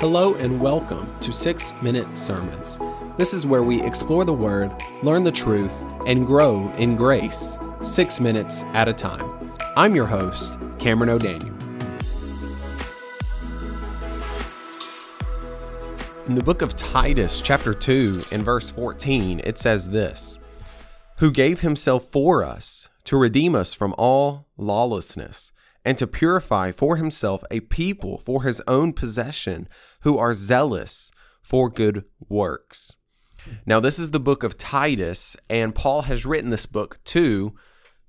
Hello and welcome to 6 Minute Sermons. This is where we explore the Word, learn the truth, and grow in grace, six minutes at a time. I'm your host, Cameron O'Daniel. In the book of Titus, chapter 2, and verse 14, it says this Who gave himself for us to redeem us from all lawlessness and to purify for himself a people for his own possession who are zealous for good works. Now, this is the book of Titus, and Paul has written this book to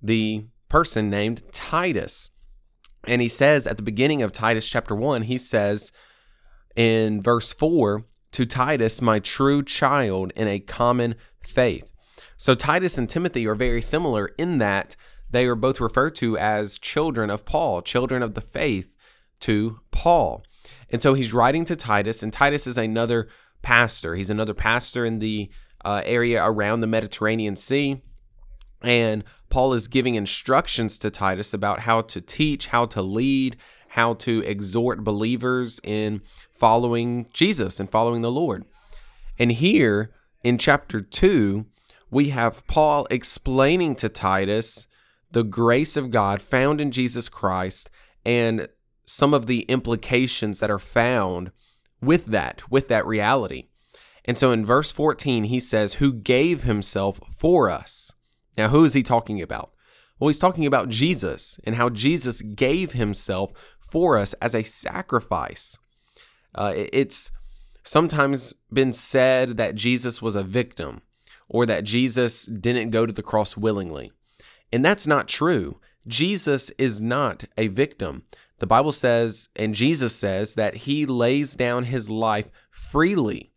the person named Titus. And he says at the beginning of Titus chapter 1, he says in verse 4 to Titus, my true child in a common faith. So, Titus and Timothy are very similar in that they are both referred to as children of Paul, children of the faith to Paul. And so he's writing to Titus, and Titus is another pastor. He's another pastor in the uh, area around the Mediterranean Sea. And Paul is giving instructions to Titus about how to teach, how to lead, how to exhort believers in following Jesus and following the Lord. And here in chapter 2, we have Paul explaining to Titus the grace of God found in Jesus Christ and some of the implications that are found with that, with that reality. And so in verse 14, he says, Who gave himself for us. Now, who is he talking about? Well, he's talking about Jesus and how Jesus gave himself for us as a sacrifice. Uh, it's sometimes been said that Jesus was a victim or that Jesus didn't go to the cross willingly. And that's not true. Jesus is not a victim. The Bible says, and Jesus says, that he lays down his life freely.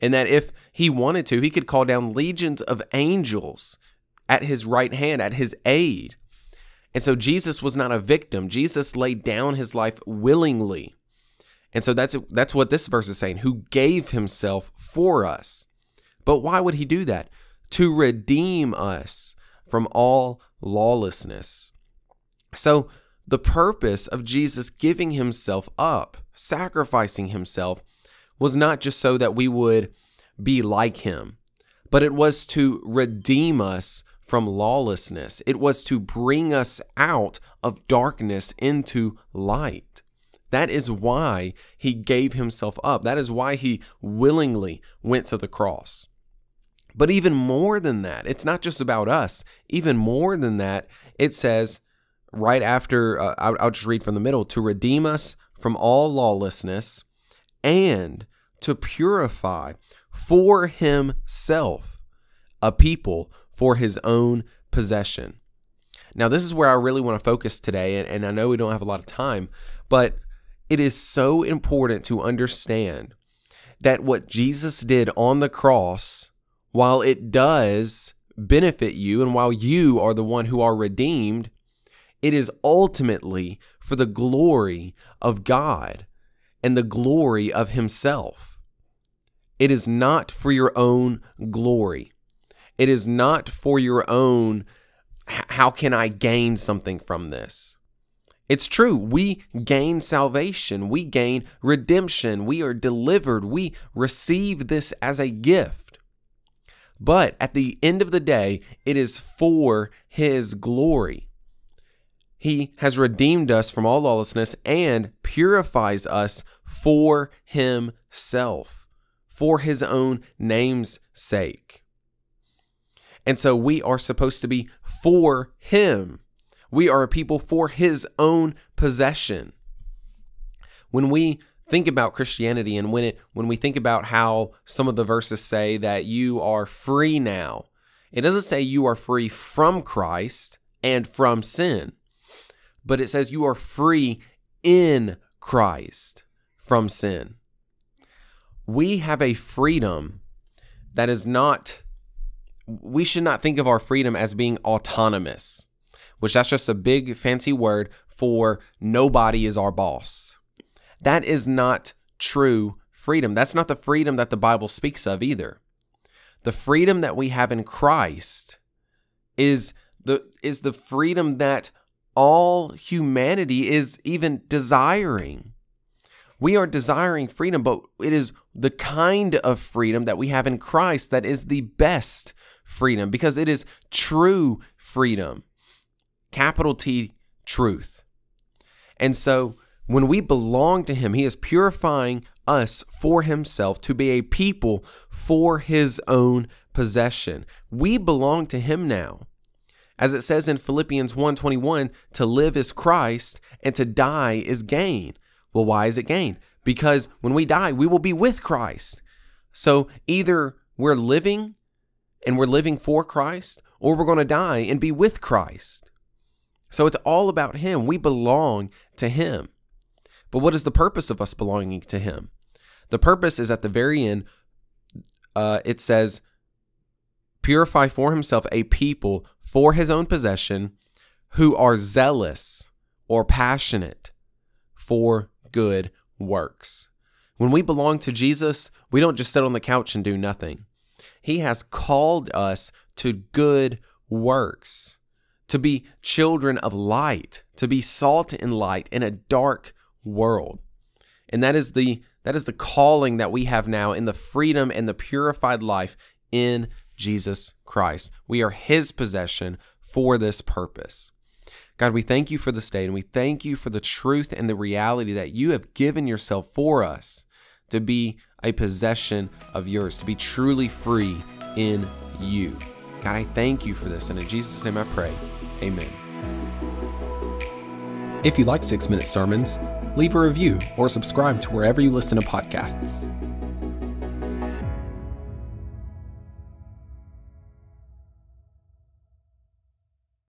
And that if he wanted to, he could call down legions of angels at his right hand, at his aid. And so Jesus was not a victim. Jesus laid down his life willingly. And so that's that's what this verse is saying, who gave himself for us. But why would he do that? To redeem us from all lawlessness. So, the purpose of Jesus giving himself up, sacrificing himself, was not just so that we would be like him, but it was to redeem us from lawlessness. It was to bring us out of darkness into light. That is why he gave himself up. That is why he willingly went to the cross. But even more than that, it's not just about us. Even more than that, it says right after, uh, I'll, I'll just read from the middle to redeem us from all lawlessness and to purify for himself a people for his own possession. Now, this is where I really want to focus today, and, and I know we don't have a lot of time, but it is so important to understand that what Jesus did on the cross while it does benefit you and while you are the one who are redeemed, it is ultimately for the glory of God and the glory of Himself. It is not for your own glory. It is not for your own, how can I gain something from this? It's true. We gain salvation. We gain redemption. We are delivered. We receive this as a gift. But at the end of the day, it is for his glory. He has redeemed us from all lawlessness and purifies us for himself, for his own name's sake. And so we are supposed to be for him. We are a people for his own possession. When we think about Christianity and when it when we think about how some of the verses say that you are free now, it doesn't say you are free from Christ and from sin, but it says you are free in Christ from sin. We have a freedom that is not we should not think of our freedom as being autonomous, which that's just a big fancy word for nobody is our boss that is not true freedom. That's not the freedom that the Bible speaks of either. The freedom that we have in Christ is the is the freedom that all humanity is even desiring. We are desiring freedom, but it is the kind of freedom that we have in Christ that is the best freedom because it is true freedom. Capital T, truth. And so when we belong to Him, He is purifying us for Himself to be a people for His own possession. We belong to Him now. As it says in Philippians 1:21, to live is Christ and to die is gain. Well, why is it gain? Because when we die, we will be with Christ. So either we're living and we're living for Christ, or we're going to die and be with Christ. So it's all about Him. We belong to Him. But what is the purpose of us belonging to Him? The purpose is at the very end, uh, it says, purify for Himself a people for His own possession who are zealous or passionate for good works. When we belong to Jesus, we don't just sit on the couch and do nothing. He has called us to good works, to be children of light, to be salt and light in a dark world. And that is the that is the calling that we have now in the freedom and the purified life in Jesus Christ. We are his possession for this purpose. God, we thank you for this day and we thank you for the truth and the reality that you have given yourself for us to be a possession of yours, to be truly free in you. God, I thank you for this. And in Jesus' name I pray. Amen. If you like six minute sermons, leave a review or subscribe to wherever you listen to podcasts.